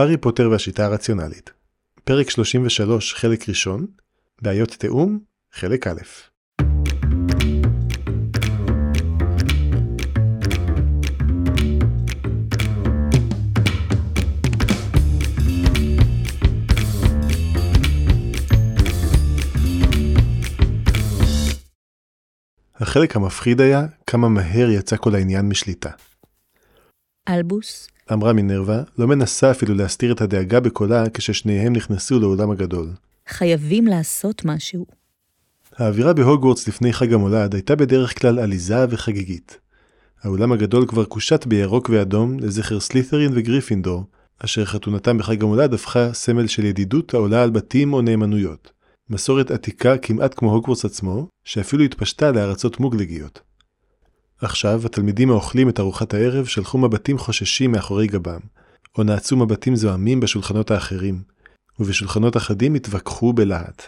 הארי פוטר והשיטה הרציונלית. פרק 33, חלק ראשון, בעיות תיאום, חלק א'. החלק המפחיד היה כמה מהר יצא כל העניין משליטה. אלבוס, אמרה מינרווה, לא מנסה אפילו להסתיר את הדאגה בקולה כששניהם נכנסו לאולם הגדול. חייבים לעשות משהו. האווירה בהוגוורטס לפני חג המולד הייתה בדרך כלל עליזה וחגיגית. האולם הגדול כבר קושט בירוק ואדום לזכר סלית'רין וגריפינדור, אשר חתונתם בחג המולד הפכה סמל של ידידות העולה על בתים או נאמנויות. מסורת עתיקה כמעט כמו הוגוורטס עצמו, שאפילו התפשטה לארצות מוגלגיות. עכשיו, התלמידים האוכלים את ארוחת הערב שלחו מבטים חוששים מאחורי גבם, או נעצו מבטים זועמים בשולחנות האחרים, ובשולחנות אחדים התווכחו בלהט.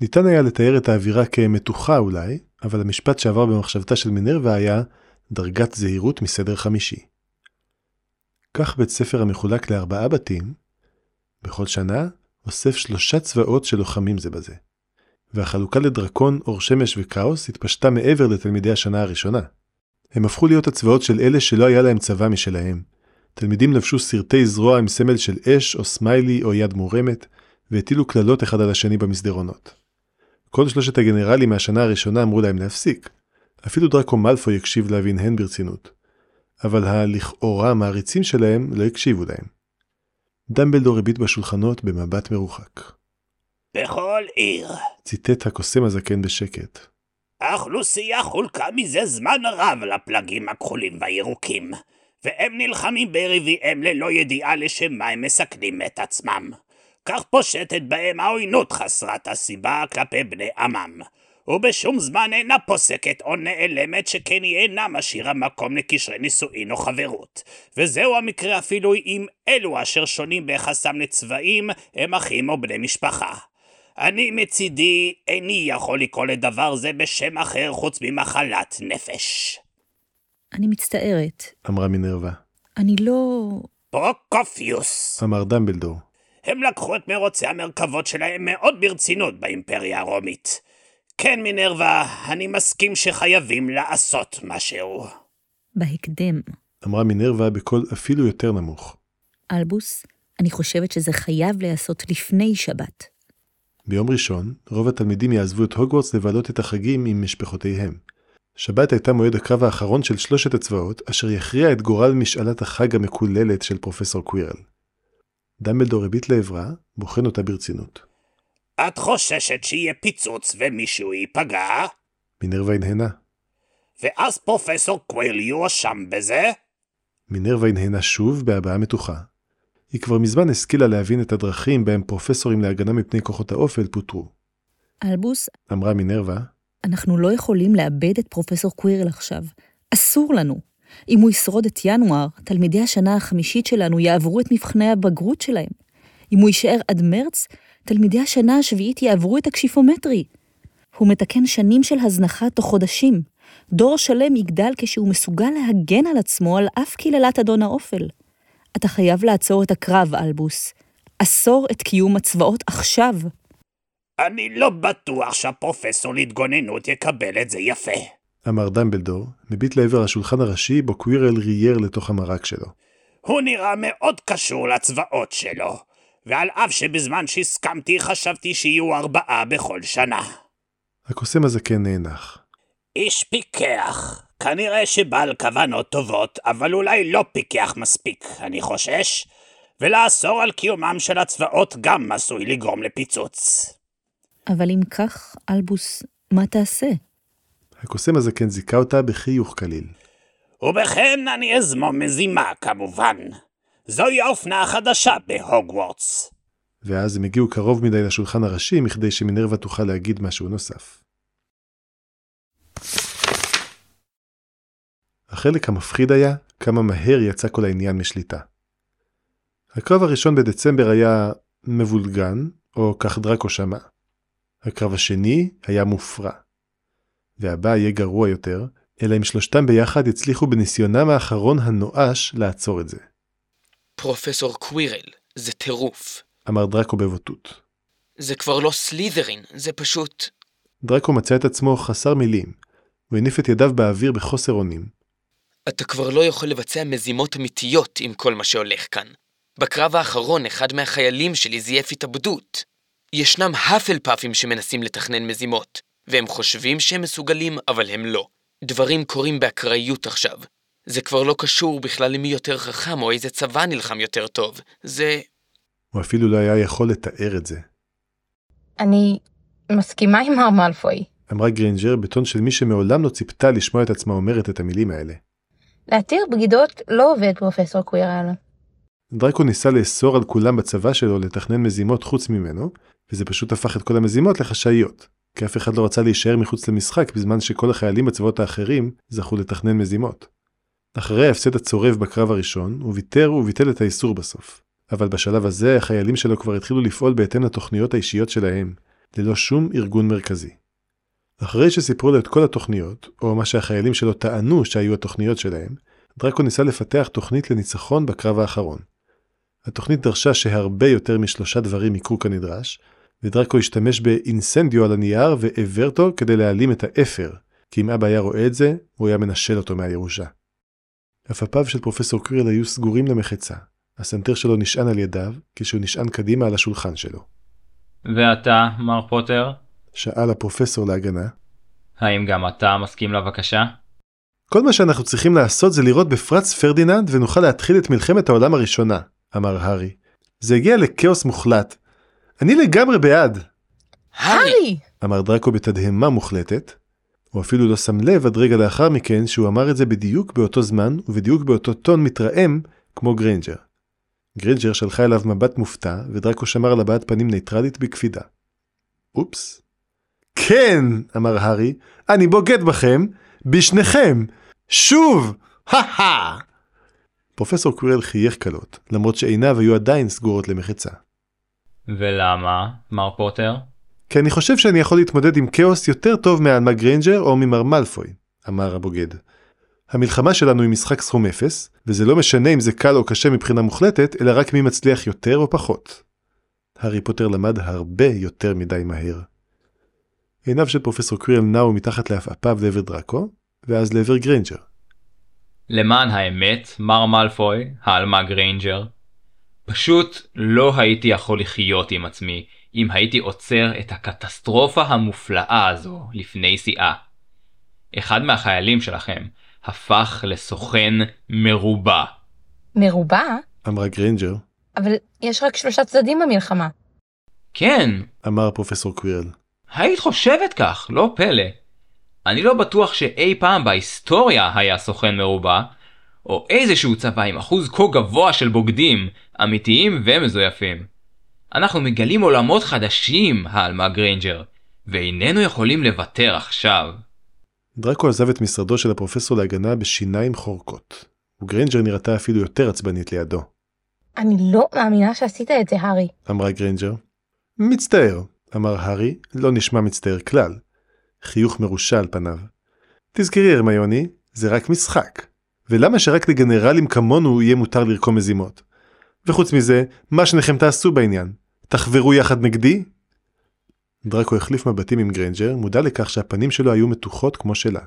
ניתן היה לתאר את האווירה כמתוחה אולי, אבל המשפט שעבר במחשבתה של מינרווה היה דרגת זהירות מסדר חמישי. כך בית ספר המחולק לארבעה בתים, בכל שנה אוסף שלושה צבאות שלוחמים זה בזה. והחלוקה לדרקון, אור שמש וכאוס התפשטה מעבר לתלמידי השנה הראשונה. הם הפכו להיות הצבאות של אלה שלא היה להם צבא משלהם. תלמידים לבשו סרטי זרוע עם סמל של אש או סמיילי או יד מורמת, והטילו קללות אחד על השני במסדרונות. כל שלושת הגנרלים מהשנה הראשונה אמרו להם להפסיק. אפילו דרקו מאלפוי הקשיב להבין ברצינות. אבל הלכאורה מעריצים שלהם לא הקשיבו להם. דמבלדור הביט בשולחנות במבט מרוחק. בכל עיר. ציטט הקוסם הזקן בשקט. האוכלוסייה חולקה מזה זמן רב לפלגים הכחולים והירוקים, והם נלחמים ברביעיהם ללא ידיעה לשם מה הם מסכנים את עצמם. כך פושטת בהם העוינות חסרת הסיבה כלפי בני עמם, ובשום זמן אינה פוסקת או נעלמת שכן היא אינה משאירה מקום לקשרי נישואין או חברות. וזהו המקרה אפילו אם אלו אשר שונים ביחסם לצבעים הם אחים או בני משפחה. אני מצידי איני יכול לקרוא לדבר זה בשם אחר חוץ ממחלת נפש. אני מצטערת. אמרה מינרווה. אני לא... פרוקופיוס. אמר דמבלדור. הם לקחו את מרוצי המרכבות שלהם מאוד ברצינות באימפריה הרומית. כן, מינרווה, אני מסכים שחייבים לעשות משהו. בהקדם. אמרה מינרווה בקול אפילו יותר נמוך. אלבוס, אני חושבת שזה חייב להיעשות לפני שבת. ביום ראשון, רוב התלמידים יעזבו את הוגוורטס לבלות את החגים עם משפחותיהם. שבת הייתה מועד הקרב האחרון של שלושת הצבאות, אשר יכריע את גורל משאלת החג המקוללת של פרופסור קווירל. דמבלדור הביט לעברה, בוחן אותה ברצינות. את חוששת שיהיה פיצוץ ומישהו ייפגע? מינרווה הנהנה. ואז פרופסור קווירל יואשם בזה? מינרווה הנהנה שוב בהבעה מתוחה. היא כבר מזמן השכילה להבין את הדרכים בהם פרופסורים להגנה מפני כוחות האופל פוטרו. אלבוס, אמרה מינרווה, אנחנו לא יכולים לאבד את פרופסור קווירל עכשיו. אסור לנו. אם הוא ישרוד את ינואר, תלמידי השנה החמישית שלנו יעברו את מבחני הבגרות שלהם. אם הוא יישאר עד מרץ, תלמידי השנה השביעית יעברו את הקשיפומטרי. הוא מתקן שנים של הזנחה תוך חודשים. דור שלם יגדל כשהוא מסוגל להגן על עצמו על אף קללת אדון האופל. אתה חייב לעצור את הקרב, אלבוס. אסור את קיום הצבאות עכשיו. אני לא בטוח שהפרופסור להתגוננות יקבל את זה יפה. אמר דמבלדור, מביט לעבר השולחן הראשי בו קווירל רייר לתוך המרק שלו. הוא נראה מאוד קשור לצבאות שלו, ועל אף שבזמן שהסכמתי חשבתי שיהיו ארבעה בכל שנה. הקוסם הזקן נאנח. איש פיקח. כנראה שבעל כוונות טובות, אבל אולי לא פיקח מספיק, אני חושש. ולאסור על קיומם של הצבאות גם עשוי לגרום לפיצוץ. אבל אם כך, אלבוס, מה תעשה? הקוסם הזקן זיכה אותה בחיוך קליל. ובכן אני אזמום מזימה, כמובן. זוהי האופנה החדשה בהוגוורטס. ואז הם הגיעו קרוב מדי לשולחן הראשי מכדי שמינרווה תוכל להגיד משהו נוסף. החלק המפחיד היה כמה מהר יצא כל העניין משליטה. הקרב הראשון בדצמבר היה מבולגן, או כך דראקו שמע. הקרב השני היה מופרע. והבא יהיה גרוע יותר, אלא אם שלושתם ביחד יצליחו בניסיונם האחרון הנואש לעצור את זה. פרופסור קווירל, זה טירוף. אמר דראקו בבוטות. זה כבר לא סלית'רין, זה פשוט... דראקו מצא את עצמו חסר מילים. הוא הניף את ידיו באוויר בחוסר אונים. אתה כבר לא יכול לבצע מזימות אמיתיות עם כל מה שהולך כאן. בקרב האחרון אחד מהחיילים שלי זייף התאבדות. ישנם הפלפאפים שמנסים לתכנן מזימות, והם חושבים שהם מסוגלים, אבל הם לא. דברים קורים באקראיות עכשיו. זה כבר לא קשור בכלל למי יותר חכם או איזה צבא נלחם יותר טוב. זה... הוא אפילו לא היה יכול לתאר את זה. אני מסכימה עם מר מאלפוי. אמרה גריינג'ר בטון של מי שמעולם לא ציפתה לשמוע את עצמה אומרת את המילים האלה. להתיר בגידות לא עובד, פרופסור קווירל. דרקו ניסה לאסור על כולם בצבא שלו לתכנן מזימות חוץ ממנו, וזה פשוט הפך את כל המזימות לחשאיות, כי אף אחד לא רצה להישאר מחוץ למשחק בזמן שכל החיילים בצבאות האחרים זכו לתכנן מזימות. אחרי ההפסד הצורב בקרב הראשון, הוא ויתר וביטל את האיסור בסוף. אבל בשלב הזה החיילים שלו כבר התחילו לפעול בהתאם לתוכניות האישיות שלהם, ללא שום ארגון מרכזי. אחרי שסיפרו לו את כל התוכניות, או מה שהחיילים שלו טענו שהיו התוכניות שלהם, דרקו ניסה לפתח תוכנית לניצחון בקרב האחרון. התוכנית דרשה שהרבה יותר משלושה דברים יקרו כנדרש, ודרקו השתמש באינסנדיו על הנייר אותו כדי להעלים את האפר, כי אם אבא היה רואה את זה, הוא היה מנשל אותו מהירושה. עפפיו של פרופסור קריל היו סגורים למחצה. הסנטר שלו נשען על ידיו, כשהוא נשען קדימה על השולחן שלו. ואתה, מר פוטר? שאל הפרופסור להגנה. האם גם אתה מסכים לבקשה? כל מה שאנחנו צריכים לעשות זה לירות בפרנץ פרדיננד ונוכל להתחיל את מלחמת העולם הראשונה, אמר הארי. זה הגיע לכאוס מוחלט. אני לגמרי בעד, הארי! אמר דרקו בתדהמה מוחלטת. הוא אפילו לא שם לב עד רגע לאחר מכן שהוא אמר את זה בדיוק באותו זמן ובדיוק באותו טון מתרעם כמו גריינג'ר. גריינג'ר שלחה אליו מבט מופתע ודרקו שמר על הבעת פנים ניטרלית בקפידה. אופס. כן, אמר הארי, אני בוגד בכם, בשניכם, שוב! הא פרופסור קווירל חייך קלות, למרות שעיניו היו עדיין סגורות למחצה. ולמה, מר פוטר? כי אני חושב שאני יכול להתמודד עם כאוס יותר טוב מהעלמה גריינג'ר או ממר מאלפוי, אמר הבוגד. המלחמה שלנו היא משחק סכום אפס, וזה לא משנה אם זה קל או קשה מבחינה מוחלטת, אלא רק מי מצליח יותר או פחות. הארי פוטר למד הרבה יותר מדי מהר. עיניו של פרופסור קווירל נעו מתחת לעפעפיו לעבר דראקו, ואז לעבר גריינג'ר. למען האמת, מר מאלפוי, העלמה גריינג'ר, פשוט לא הייתי יכול לחיות עם עצמי אם הייתי עוצר את הקטסטרופה המופלאה הזו לפני שיאה. אחד מהחיילים שלכם הפך לסוכן מרובע. מרובע? אמרה גריינג'ר, אבל יש רק שלושה צדדים במלחמה. כן, אמר פרופסור קווירל. היית חושבת כך, לא פלא. אני לא בטוח שאי פעם בהיסטוריה היה סוכן מרובע, או איזשהו צבא עם אחוז כה גבוה של בוגדים, אמיתיים ומזויפים. אנחנו מגלים עולמות חדשים, העלמה גריינג'ר, ואיננו יכולים לוותר עכשיו. דראקו עזב את משרדו של הפרופסור להגנה בשיניים חורקות, וגריינג'ר נראתה אפילו יותר עצבנית לידו. אני לא מאמינה שעשית את זה, הארי. אמרה גריינג'ר. מצטער, אמר הארי, לא נשמע מצטער כלל. חיוך מרושע על פניו. תזכרי, הרמיוני, זה רק משחק. ולמה שרק לגנרלים כמונו יהיה מותר לרקום מזימות? וחוץ מזה, מה שניכם תעשו בעניין? תחברו יחד נגדי? דראקו החליף מבטים עם גריינג'ר, מודע לכך שהפנים שלו היו מתוחות כמו שלה.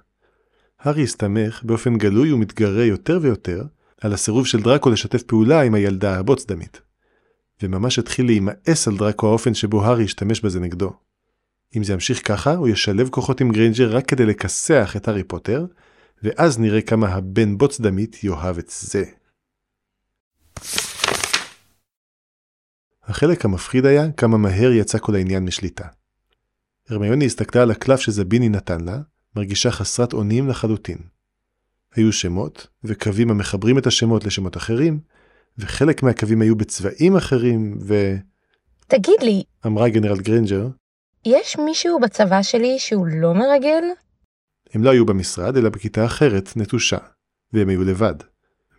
הארי הסתמך באופן גלוי ומתגרה יותר ויותר על הסירוב של דראקו לשתף פעולה עם הילדה הבוץ-דמית. וממש התחיל להימאס על דראקו האופן שבו הארי השתמש בזה נגדו. אם זה ימשיך ככה, הוא ישלב כוחות עם גריינג'ר רק כדי לכסח את הארי פוטר, ואז נראה כמה הבן בוץ-דמית יאהב את זה. החלק המפחיד היה כמה מהר יצא כל העניין משליטה. הרמיוני הסתכלה על הקלף שזביני נתן לה, מרגישה חסרת אונים לחלוטין. היו שמות, וקווים המחברים את השמות לשמות אחרים, וחלק מהקווים היו בצבעים אחרים, ו... תגיד לי, אמרה גנרל גרינג'ר, יש מישהו בצבא שלי שהוא לא מרגל? הם לא היו במשרד, אלא בכיתה אחרת, נטושה, והם היו לבד.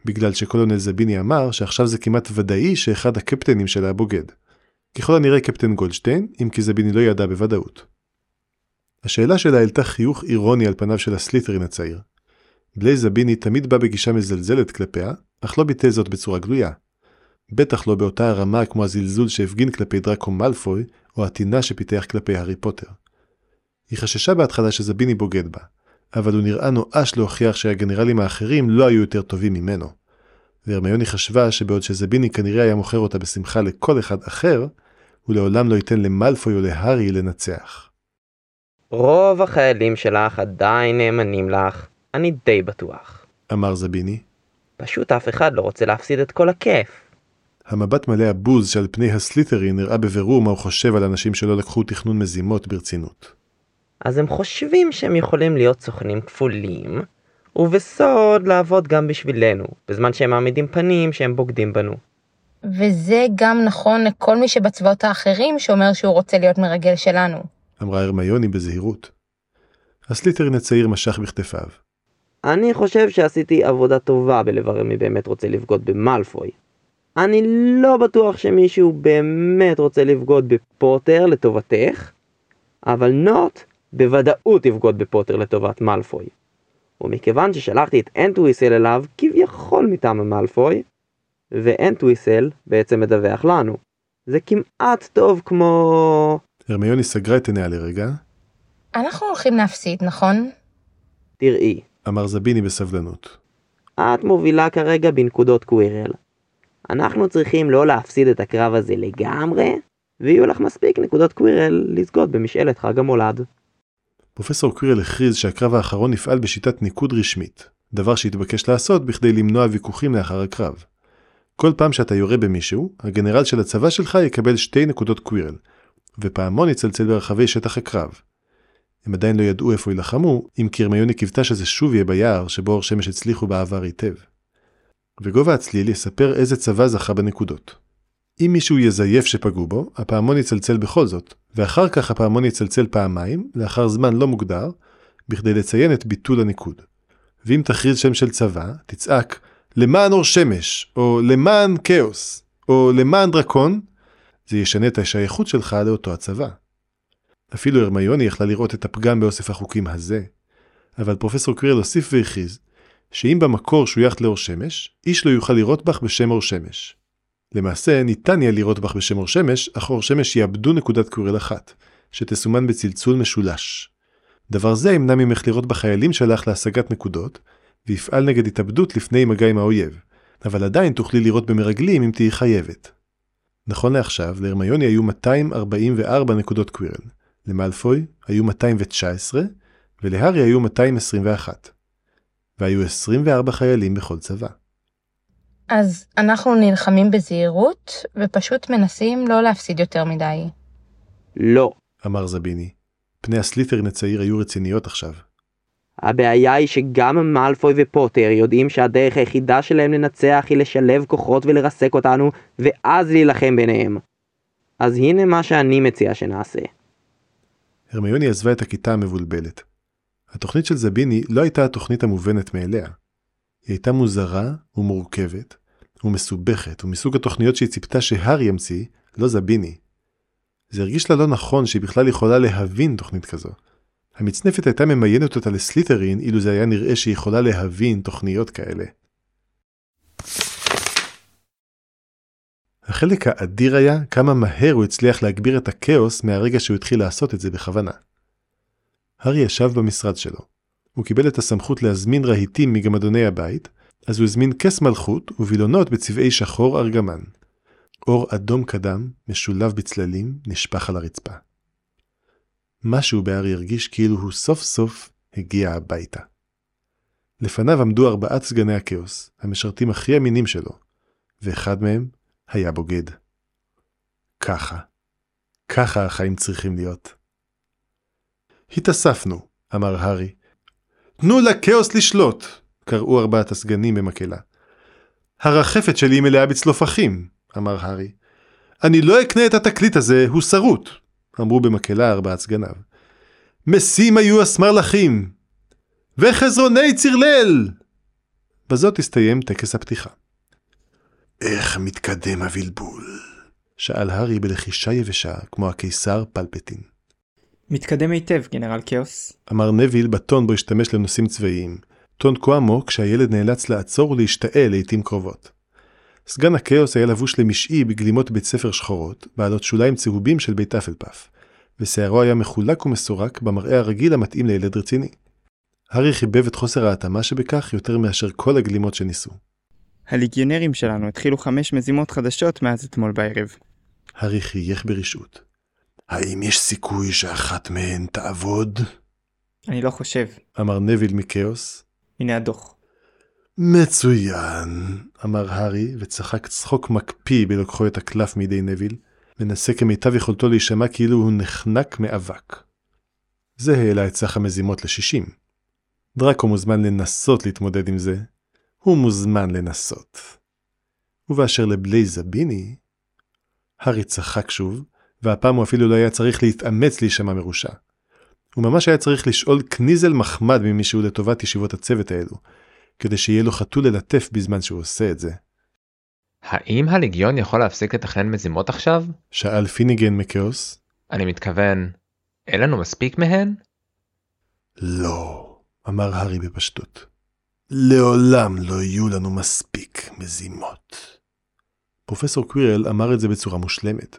בגלל שקולונל זביני אמר שעכשיו זה כמעט ודאי שאחד הקפטנים שלה בוגד. ככל הנראה קפטן גולדשטיין, אם כי זביני לא ידע בוודאות. השאלה שלה העלתה חיוך אירוני על פניו של הסליטרין הצעיר. בלייז זביני תמיד בא בגישה מזלזלת כלפיה, אך לא ביטא זאת בצורה גלויה. בטח לא באותה הרמה כמו הזלזול שהפגין כלפי דראקו מאלפוי, או הטינה שפיתח כלפי הארי פוטר. היא חששה בהתחלה שזביני בוגד בה, אבל הוא נראה נואש להוכיח שהגנרלים האחרים לא היו יותר טובים ממנו. והרמיוני חשבה שבעוד שזביני כנראה היה מוכר אותה בשמחה לכל אחד אחר, הוא לעולם לא ייתן למאלפוי או להארי לנצח. רוב החיילים שלך עדיין נאמנים לך, אני די בטוח. אמר זביני. פשוט אף אחד לא רוצה להפסיד את כל הכיף. המבט מלא הבוז שעל פני הסליטרי נראה בבירור מה הוא חושב על אנשים שלא לקחו תכנון מזימות ברצינות. אז הם חושבים שהם יכולים להיות סוכנים כפולים, ובסוד לעבוד גם בשבילנו, בזמן שהם מעמידים פנים שהם בוגדים בנו. וזה גם נכון לכל מי שבצבאות האחרים שאומר שהוא רוצה להיות מרגל שלנו. אמרה הרמיוני בזהירות. הסליטרין הצעיר משך בכתפיו. אני חושב שעשיתי עבודה טובה בלברר מי באמת רוצה לבגוד במאלפוי. אני לא בטוח שמישהו באמת רוצה לבגוד בפוטר לטובתך, אבל נוט בוודאות יבגוד בפוטר לטובת מאלפוי. ומכיוון ששלחתי את אנטוויסל אליו כביכול מטעם מאלפוי, ואנטוויסל בעצם מדווח לנו. זה כמעט טוב כמו... הרמיוני סגרה את עיניה לרגע, אנחנו הולכים להפסיד, נכון? תראי, אמר זביני בסבלנות. את מובילה כרגע בנקודות קווירל. אנחנו צריכים לא להפסיד את הקרב הזה לגמרי, ויהיו לך מספיק נקודות קווירל לזכות במשאלת חג המולד. פרופסור קריאל הכריז שהקרב האחרון יפעל בשיטת ניקוד רשמית, דבר שהתבקש לעשות בכדי למנוע ויכוחים לאחר הקרב. כל פעם שאתה יורה במישהו, הגנרל של הצבא שלך יקבל שתי נקודות קווירל, ופעמון יצלצל ברחבי שטח הקרב. הם עדיין לא ידעו איפה יילחמו, אם כי הרמיוני קיוותה שזה שוב יהיה ביער שבו אור שמש הצליחו בעבר היטב. וגובה הצליל יספר איזה צבא זכה בנקודות. אם מישהו יזייף שפגעו בו, הפעמון יצלצל בכל זאת, ואחר כך הפעמון יצלצל פעמיים, לאחר זמן לא מוגדר, בכדי לציין את ביטול הניקוד. ואם תכריז שם של צבא, תצעק למען אור שמש, או למען כאוס, או למען דרקון, זה ישנה את השייכות שלך לאותו הצבא. אפילו הרמיוני יכלה לראות את הפגם באוסף החוקים הזה, אבל פרופסור קריאל הוסיף והכריז, שאם במקור שויכת לאור שמש, איש לא יוכל לראות בך בשם אור שמש. למעשה, ניתן יהיה לראות בך בשם אור שמש, אך אור שמש יאבדו נקודת קוריל אחת, שתסומן בצלצול משולש. דבר זה ימנע ממך לראות בחיילים שלך להשגת נקודות, ויפעל נגד התאבדות לפני מגע עם האויב, אבל עדיין תוכלי לראות במרגלים אם תהיי חייבת. נכון לעכשיו, להרמיוני היו 244 נקודות קווירל, למאלפוי היו 219, ולהארי היו 221. והיו 24 חיילים בכל צבא. אז אנחנו נלחמים בזהירות, ופשוט מנסים לא להפסיד יותר מדי. לא. אמר זביני. פני הסליטרין הצעיר היו רציניות עכשיו. הבעיה היא שגם מאלפוי ופוטר יודעים שהדרך היחידה שלהם לנצח היא לשלב כוחות ולרסק אותנו, ואז להילחם ביניהם. אז הנה מה שאני מציע שנעשה. הרמיוני עזבה את הכיתה המבולבלת. התוכנית של זביני לא הייתה התוכנית המובנת מאליה. היא הייתה מוזרה ומורכבת ומסובכת ומסוג התוכניות שהיא ציפתה שהארי ימציא, לא זביני. זה הרגיש לה לא נכון שהיא בכלל יכולה להבין תוכנית כזו. המצנפת הייתה ממיינת אותה לסליטרין אילו זה היה נראה שהיא יכולה להבין תוכניות כאלה. החלק האדיר היה כמה מהר הוא הצליח להגביר את הכאוס מהרגע שהוא התחיל לעשות את זה בכוונה. הארי ישב במשרד שלו. הוא קיבל את הסמכות להזמין רהיטים מגמדוני הבית, אז הוא הזמין כס מלכות ווילונות בצבעי שחור ארגמן. אור אדום קדם, משולב בצללים, נשפך על הרצפה. משהו בהארי הרגיש כאילו הוא סוף סוף הגיע הביתה. לפניו עמדו ארבעת סגני הכאוס, המשרתים הכי אמינים שלו, ואחד מהם היה בוגד. ככה. ככה החיים צריכים להיות. התאספנו, אמר הארי. תנו לכאוס לשלוט, קראו ארבעת הסגנים במקהלה. הרחפת שלי מלאה בצלופחים, אמר הארי. אני לא אקנה את התקליט הזה, הוא שרוט, אמרו במקהלה ארבעת סגניו. משים היו הסמרלחים! וחזרוני צרלל! בזאת הסתיים טקס הפתיחה. איך מתקדם הבלבול? שאל הארי בלחישה יבשה כמו הקיסר פלפטין. מתקדם היטב, גנרל כאוס. אמר נביל בטון בו השתמש לנושאים צבאיים, טון כה עמוק שהילד נאלץ לעצור ולהשתעל לעיתים קרובות. סגן הכאוס היה לבוש למשעי בגלימות בית ספר שחורות, בעלות שוליים צהובים של בית אפלפף, ושערו היה מחולק ומסורק במראה הרגיל המתאים לילד רציני. הארי חיבב את חוסר ההתאמה שבכך יותר מאשר כל הגלימות שניסו. הליגיונרים שלנו התחילו חמש מזימות חדשות מאז אתמול בערב. הארי חייך ברשעות. האם יש סיכוי שאחת מהן תעבוד? אני לא חושב. אמר נביל מכאוס. הנה הדוח. מצוין, אמר הארי, וצחק צחוק מקפיא בלוקחו את הקלף מידי נביל, מנסה כמיטב יכולתו להישמע כאילו הוא נחנק מאבק. זה העלה את סך המזימות ל-60. דראקו מוזמן לנסות להתמודד עם זה, הוא מוזמן לנסות. ובאשר לבלי זביני, הארי צחק שוב, והפעם הוא אפילו לא היה צריך להתאמץ להישמע מרושע. הוא ממש היה צריך לשאול כניזל מחמד ממישהו לטובת ישיבות הצוות האלו, כדי שיהיה לו חתול ללטף בזמן שהוא עושה את זה. האם הליגיון יכול להפסיק לתכנן מזימות עכשיו? שאל פיניגן מכאוס. אני מתכוון, אין לנו מספיק מהן? לא, אמר הארי בפשטות. לעולם לא יהיו לנו מספיק מזימות. פרופסור קווירל אמר את זה בצורה מושלמת.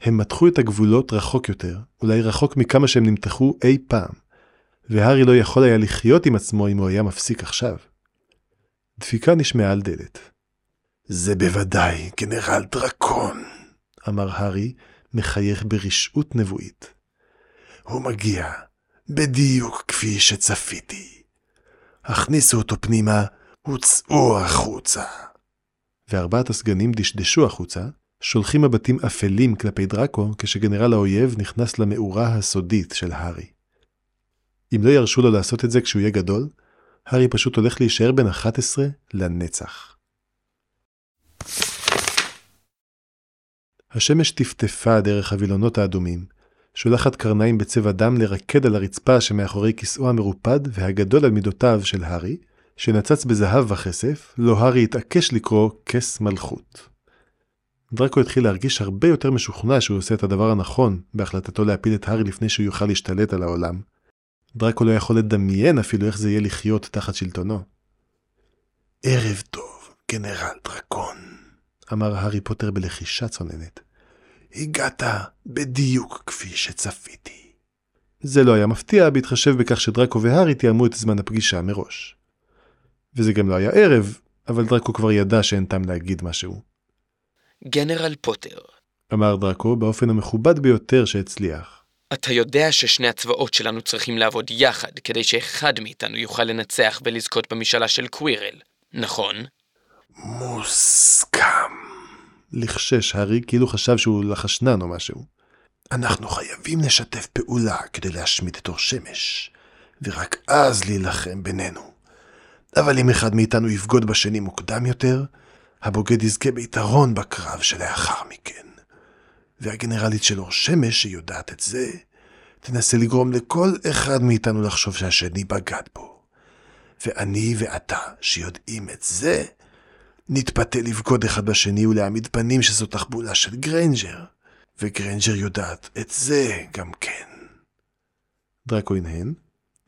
הם מתחו את הגבולות רחוק יותר, אולי רחוק מכמה שהם נמתחו אי פעם, והארי לא יכול היה לחיות עם עצמו אם הוא היה מפסיק עכשיו. דפיקה נשמעה על דלת. זה בוודאי גנרל דרקון, אמר הארי, מחייך ברשעות נבואית. הוא מגיע, בדיוק כפי שצפיתי. הכניסו אותו פנימה, הוצאו החוצה. וארבעת הסגנים דשדשו החוצה, שולחים מבטים אפלים כלפי דראקו כשגנרל האויב נכנס למאורה הסודית של הארי. אם לא ירשו לו לעשות את זה כשהוא יהיה גדול, הארי פשוט הולך להישאר בן 11 לנצח. השמש טפטפה דרך הווילונות האדומים, שולחת קרניים בצבע דם לרקד על הרצפה שמאחורי כיסאו המרופד והגדול על מידותיו של הארי, שנצץ בזהב וכסף, לו הארי התעקש לקרוא כס מלכות. דרקו התחיל להרגיש הרבה יותר משוכנע שהוא עושה את הדבר הנכון בהחלטתו להפיל את הארי לפני שהוא יוכל להשתלט על העולם. דרקו לא יכול לדמיין אפילו איך זה יהיה לחיות תחת שלטונו. ערב טוב, גנרל דרקון, אמר הארי פוטר בלחישה צוננת. הגעת בדיוק כפי שצפיתי. זה לא היה מפתיע בהתחשב בכך שדרקו והארי תיאמו את זמן הפגישה מראש. וזה גם לא היה ערב, אבל דרקו כבר ידע שאין טעם להגיד משהו. גנרל פוטר, אמר דרקו באופן המכובד ביותר שהצליח. אתה יודע ששני הצבאות שלנו צריכים לעבוד יחד כדי שאחד מאיתנו יוכל לנצח ולזכות במשאלה של קווירל, נכון? מוסכם. לחשש הארי כאילו חשב שהוא לחשנן או משהו. אנחנו חייבים לשתף פעולה כדי להשמיד את אור שמש, ורק אז להילחם בינינו. אבל אם אחד מאיתנו יבגוד בשני מוקדם יותר, הבוגד יזכה ביתרון בקרב שלאחר מכן. והגנרלית של אור שמש, שיודעת את זה, תנסה לגרום לכל אחד מאיתנו לחשוב שהשני בגד בו. ואני ואתה, שיודעים את זה, נתפתה לבגוד אחד בשני ולהעמיד פנים שזו תחבולה של גריינג'ר, וגריינג'ר יודעת את זה גם כן. דרקו הנהן,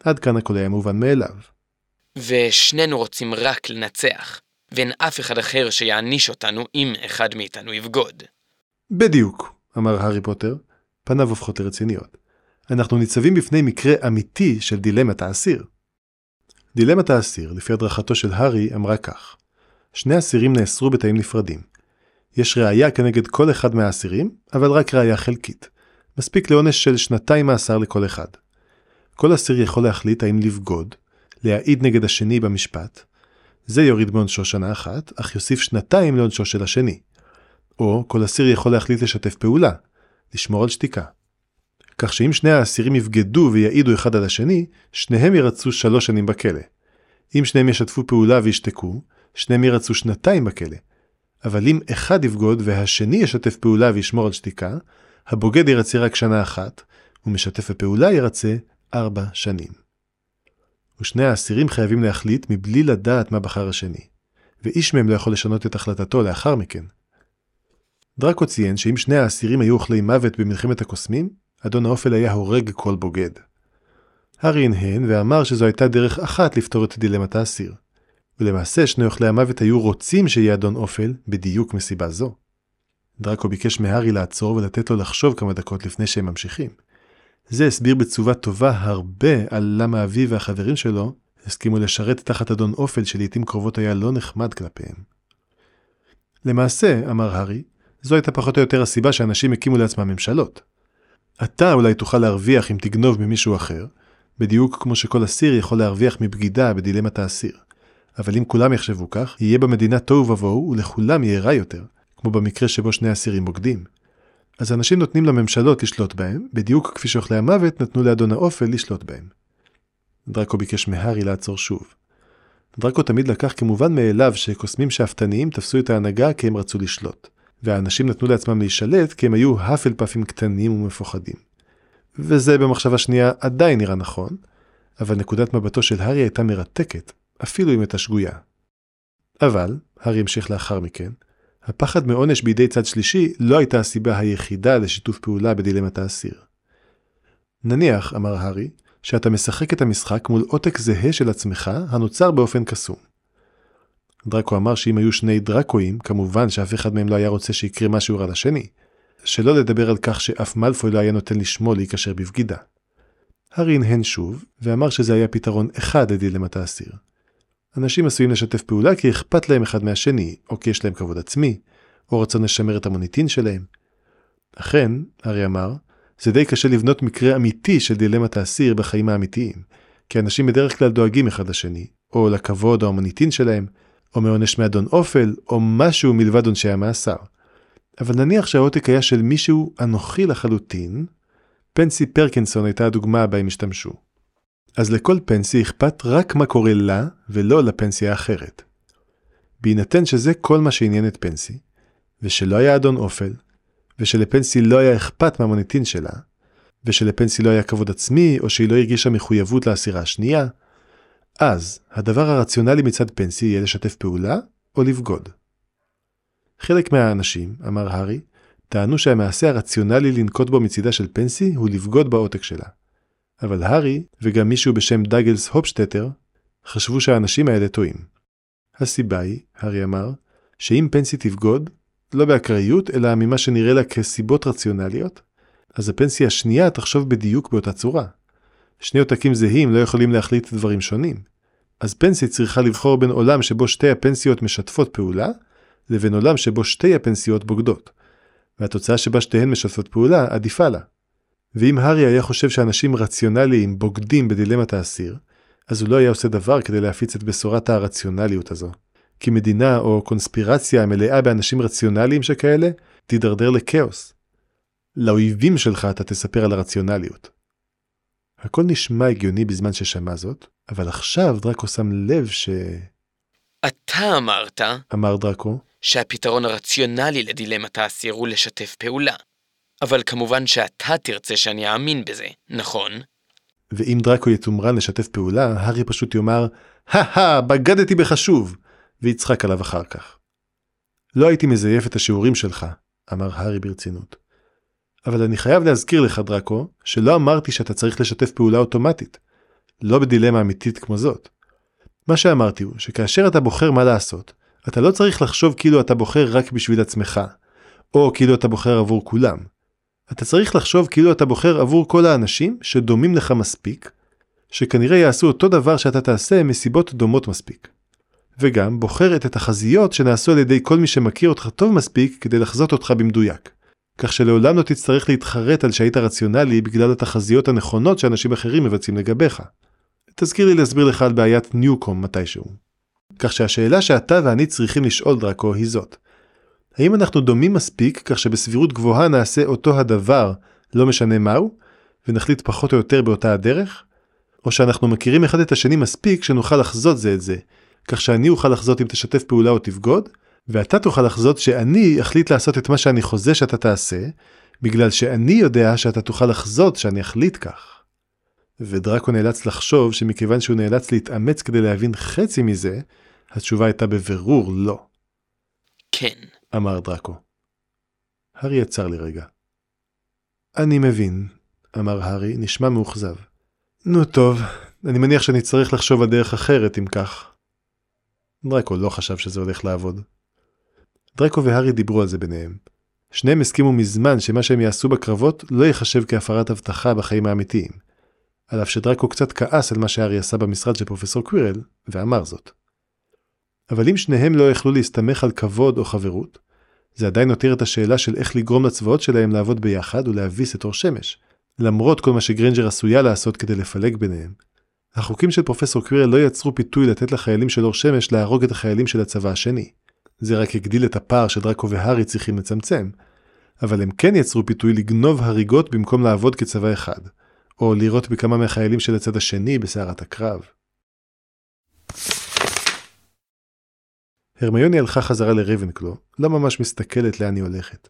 עד כאן הכל היה מובן מאליו. ושנינו רוצים רק לנצח, ואין אף אחד אחר שיעניש אותנו אם אחד מאיתנו יבגוד. בדיוק, אמר הארי פוטר, פניו הופכות לרציניות. אנחנו ניצבים בפני מקרה אמיתי של דילמת האסיר. דילמת האסיר, לפי הדרכתו של הארי, אמרה כך: שני אסירים נאסרו בתאים נפרדים. יש ראייה כנגד כל אחד מהאסירים, אבל רק ראייה חלקית. מספיק לעונש של שנתיים מאסר לכל אחד. כל אסיר יכול להחליט האם לבגוד, להעיד נגד השני במשפט, זה יוריד מעונשו שנה אחת, אך יוסיף שנתיים לעונשו של השני. או כל אסיר יכול להחליט לשתף פעולה, לשמור על שתיקה. כך שאם שני האסירים יבגדו ויעידו אחד על השני, שניהם ירצו שלוש שנים בכלא. אם שניהם ישתפו פעולה וישתקו, שניהם ירצו שנתיים בכלא. אבל אם אחד יבגוד והשני ישתף פעולה וישמור על שתיקה, הבוגד ירצה רק שנה אחת, ומשתף הפעולה ירצה ארבע שנים. ושני האסירים חייבים להחליט מבלי לדעת מה בחר השני, ואיש מהם לא יכול לשנות את החלטתו לאחר מכן. דרקו ציין שאם שני האסירים היו אוכלי מוות במלחמת הקוסמים, אדון האופל היה הורג כל בוגד. הארי הנהן ואמר שזו הייתה דרך אחת לפתור את דילמת האסיר. ולמעשה שני אוכלי המוות היו רוצים שיהיה אדון אופל בדיוק מסיבה זו. דראקו ביקש מהארי לעצור ולתת לו לחשוב כמה דקות לפני שהם ממשיכים. זה הסביר בתשובה טובה הרבה על למה אביו והחברים שלו הסכימו לשרת תחת אדון אופל שלעיתים קרובות היה לא נחמד כלפיהם. למעשה, אמר הארי, זו הייתה פחות או יותר הסיבה שאנשים הקימו לעצמם ממשלות. אתה אולי תוכל להרוויח אם תגנוב ממישהו אחר, בדיוק כמו שכל אסיר יכול להרוויח מבגידה בדילמת האסיר. אבל אם כולם יחשבו כך, יהיה במדינה תוהו ובוהו ולכולם יהיה רע יותר, כמו במקרה שבו שני אסירים בוגדים. אז אנשים נותנים לממשלות לשלוט בהם, בדיוק כפי שאוכלי המוות נתנו לאדון האופל לשלוט בהם. דרקו ביקש מהארי לעצור שוב. דרקו תמיד לקח כמובן מאליו שקוסמים שאפתניים תפסו את ההנהגה כי הם רצו לשלוט, והאנשים נתנו לעצמם להישלט כי הם היו האפלפאפים קטנים ומפוחדים. וזה במחשבה שנייה עדיין נראה נכון, אבל נקודת מבטו של הארי הייתה מרתקת, אפילו אם הייתה שגויה. אבל, הארי המשיך לאחר מכן, הפחד מעונש בידי צד שלישי לא הייתה הסיבה היחידה לשיתוף פעולה בדילמת האסיר. נניח, אמר הארי, שאתה משחק את המשחק מול עותק זהה של עצמך הנוצר באופן קסום. דרקו אמר שאם היו שני דרקואים, כמובן שאף אחד מהם לא היה רוצה שיקרה משהו רע לשני. שלא לדבר על כך שאף מאלפוי לא היה נותן לשמו להיקשר בבגידה. הארי הנהן שוב, ואמר שזה היה פתרון אחד לדילמת האסיר. אנשים עשויים לשתף פעולה כי אכפת להם אחד מהשני, או כי יש להם כבוד עצמי, או רצון לשמר את המוניטין שלהם. אכן, הארי אמר, זה די קשה לבנות מקרה אמיתי של דילמת האסיר בחיים האמיתיים, כי אנשים בדרך כלל דואגים אחד לשני, או לכבוד או המוניטין שלהם, או מעונש מאדון אופל, או משהו מלבד עונשי המאסר. אבל נניח שהעותק היה של מישהו אנוכי לחלוטין, פנסי פרקינסון הייתה הדוגמה בה הם השתמשו. אז לכל פנסי אכפת רק מה קורה לה, ולא לפנסיה האחרת. בהינתן שזה כל מה שעניין את פנסי, ושלא היה אדון אופל, ושלפנסי לא היה אכפת מהמוניטין שלה, ושלפנסי לא היה כבוד עצמי, או שהיא לא הרגישה מחויבות לאסירה השנייה, אז הדבר הרציונלי מצד פנסי יהיה לשתף פעולה או לבגוד. חלק מהאנשים, אמר הארי, טענו שהמעשה הרציונלי לנקוט בו מצידה של פנסי הוא לבגוד בעותק שלה. אבל הארי, וגם מישהו בשם דאגלס הופשטטר, חשבו שהאנשים האלה טועים. הסיבה היא, הארי אמר, שאם פנסי תבגוד, לא באקראיות, אלא ממה שנראה לה כסיבות רציונליות, אז הפנסיה השנייה תחשוב בדיוק באותה צורה. שני עותקים זהים לא יכולים להחליט דברים שונים. אז פנסיה צריכה לבחור בין עולם שבו שתי הפנסיות משתפות פעולה, לבין עולם שבו שתי הפנסיות בוגדות. והתוצאה שבה שתיהן משתפות פעולה עדיפה לה. ואם הארי היה חושב שאנשים רציונליים בוגדים בדילמת האסיר, אז הוא לא היה עושה דבר כדי להפיץ את בשורת הרציונליות הזו. כי מדינה או קונספירציה המלאה באנשים רציונליים שכאלה, תידרדר לכאוס. לאויבים שלך אתה תספר על הרציונליות. הכל נשמע הגיוני בזמן ששמע זאת, אבל עכשיו דרקו שם לב ש... אתה אמרת, אמר דרקו, שהפתרון הרציונלי לדילמת האסיר הוא לשתף פעולה. אבל כמובן שאתה תרצה שאני אאמין בזה, נכון? ואם דרקו יתומרן לשתף פעולה, הארי פשוט יאמר, הא בגדתי בך שוב, ויצחק עליו אחר כך. לא הייתי מזייף את השיעורים שלך, אמר הארי ברצינות. אבל אני חייב להזכיר לך, דרקו, שלא אמרתי שאתה צריך לשתף פעולה אוטומטית. לא בדילמה אמיתית כמו זאת. מה שאמרתי הוא שכאשר אתה בוחר מה לעשות, אתה לא צריך לחשוב כאילו אתה בוחר רק בשביל עצמך, או כאילו אתה בוחר עבור כולם. אתה צריך לחשוב כאילו אתה בוחר עבור כל האנשים שדומים לך מספיק, שכנראה יעשו אותו דבר שאתה תעשה מסיבות דומות מספיק. וגם בוחר את התחזיות שנעשו על ידי כל מי שמכיר אותך טוב מספיק כדי לחזות אותך במדויק. כך שלעולם לא תצטרך להתחרט על שהיית רציונלי בגלל התחזיות הנכונות שאנשים אחרים מבצעים לגביך. תזכיר לי להסביר לך על בעיית ניוקום מתישהו. כך שהשאלה שאתה ואני צריכים לשאול דרקו היא זאת. האם אנחנו דומים מספיק כך שבסבירות גבוהה נעשה אותו הדבר, לא משנה מהו, ונחליט פחות או יותר באותה הדרך? או שאנחנו מכירים אחד את השני מספיק שנוכל לחזות זה את זה, כך שאני אוכל לחזות אם תשתף פעולה או תבגוד, ואתה תוכל לחזות שאני אחליט לעשות את מה שאני חוזה שאתה תעשה, בגלל שאני יודע שאתה תוכל לחזות שאני אחליט כך. ודרקו נאלץ לחשוב שמכיוון שהוא נאלץ להתאמץ כדי להבין חצי מזה, התשובה הייתה בבירור לא. כן. אמר דרקו. הארי עצר לרגע. אני מבין, אמר הארי, נשמע מאוכזב. נו טוב, אני מניח שאני צריך לחשוב על דרך אחרת אם כך. דרקו לא חשב שזה הולך לעבוד. דרקו והארי דיברו על זה ביניהם. שניהם הסכימו מזמן שמה שהם יעשו בקרבות לא ייחשב כהפרת הבטחה בחיים האמיתיים. על אף שדרקו קצת כעס על מה שהארי עשה במשרד של פרופסור קווירל, ואמר זאת. אבל אם שניהם לא יכלו להסתמך על כבוד או חברות, זה עדיין הותיר את השאלה של איך לגרום לצבאות שלהם לעבוד ביחד ולהביס את אור שמש, למרות כל מה שגרנג'ר עשויה לעשות כדי לפלג ביניהם. החוקים של פרופסור קווירל לא יצרו פיתוי לתת לחיילים של אור שמש להרוג את החיילים של הצבא השני. זה רק הגדיל את הפער שדרקו והארי צריכים לצמצם, אבל הם כן יצרו פיתוי לגנוב הריגות במקום לעבוד כצבא אחד, או לירות בכמה מהחיילים של הצד השני בסערת הקרב. הרמיוני הלכה חזרה לרייבנקלו, לא ממש מסתכלת לאן היא הולכת.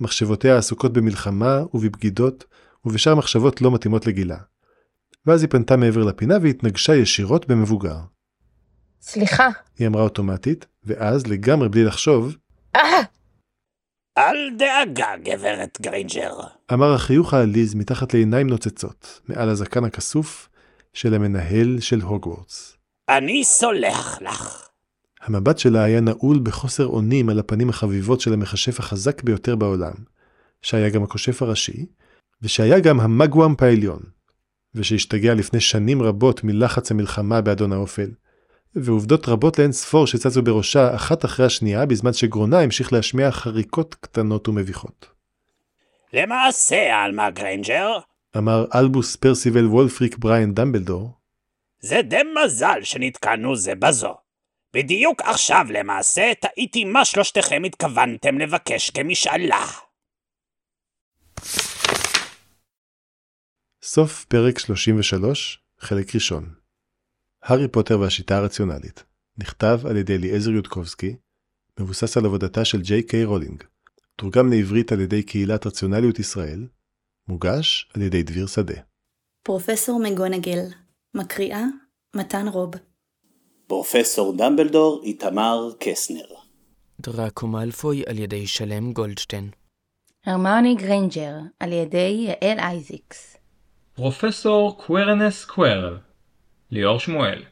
מחשבותיה עסוקות במלחמה ובבגידות, ובשאר מחשבות לא מתאימות לגילה. ואז היא פנתה מעבר לפינה והתנגשה ישירות במבוגר. סליחה. היא אמרה אוטומטית, ואז, לגמרי בלי לחשוב, אה! אל דאגה, גברת גריינג'ר. אמר החיוך העליז מתחת לעיניים נוצצות, מעל הזקן הכסוף של המנהל של הוגוורטס. אני סולח לך. המבט שלה היה נעול בחוסר אונים על הפנים החביבות של המכשף החזק ביותר בעולם, שהיה גם הכושף הראשי, ושהיה גם המגוואמפ העליון, ושהשתגע לפני שנים רבות מלחץ המלחמה באדון האופל, ועובדות רבות לאין ספור שצצו בראשה אחת אחרי השנייה בזמן שגרונה המשיך להשמיע חריקות קטנות ומביכות. למעשה, עלמה גריינג'ר, אמר אלבוס פרסיבל וולפריק בריין דמבלדור, זה די מזל שנתקלנו זה בזו. בדיוק עכשיו למעשה תהיתי מה שלושתכם התכוונתם לבקש כמשאלה. סוף פרק 33, חלק ראשון. הארי פוטר והשיטה הרציונלית, נכתב על ידי אליעזר יודקובסקי, מבוסס על עבודתה של ג'יי קיי רולינג, תורגם לעברית על ידי קהילת רציונליות ישראל, מוגש על ידי דביר שדה. פרופסור מגונגל, מקריאה מתן רוב. פרופסור דמבלדור איתמר קסנר. דראקו מאלפוי על ידי שלם גולדשטיין. הרמוני גריינג'ר, על ידי יעל אייזיקס. פרופסור קווירינוס קווירל. ליאור שמואל.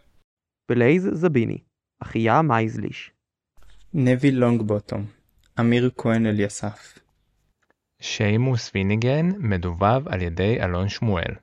בלייז זביני, אחיה מייזליש. נוויל לונגבוטום, אמיר כהן אליסף. שיימוס פיניגן מדובב על ידי אלון שמואל.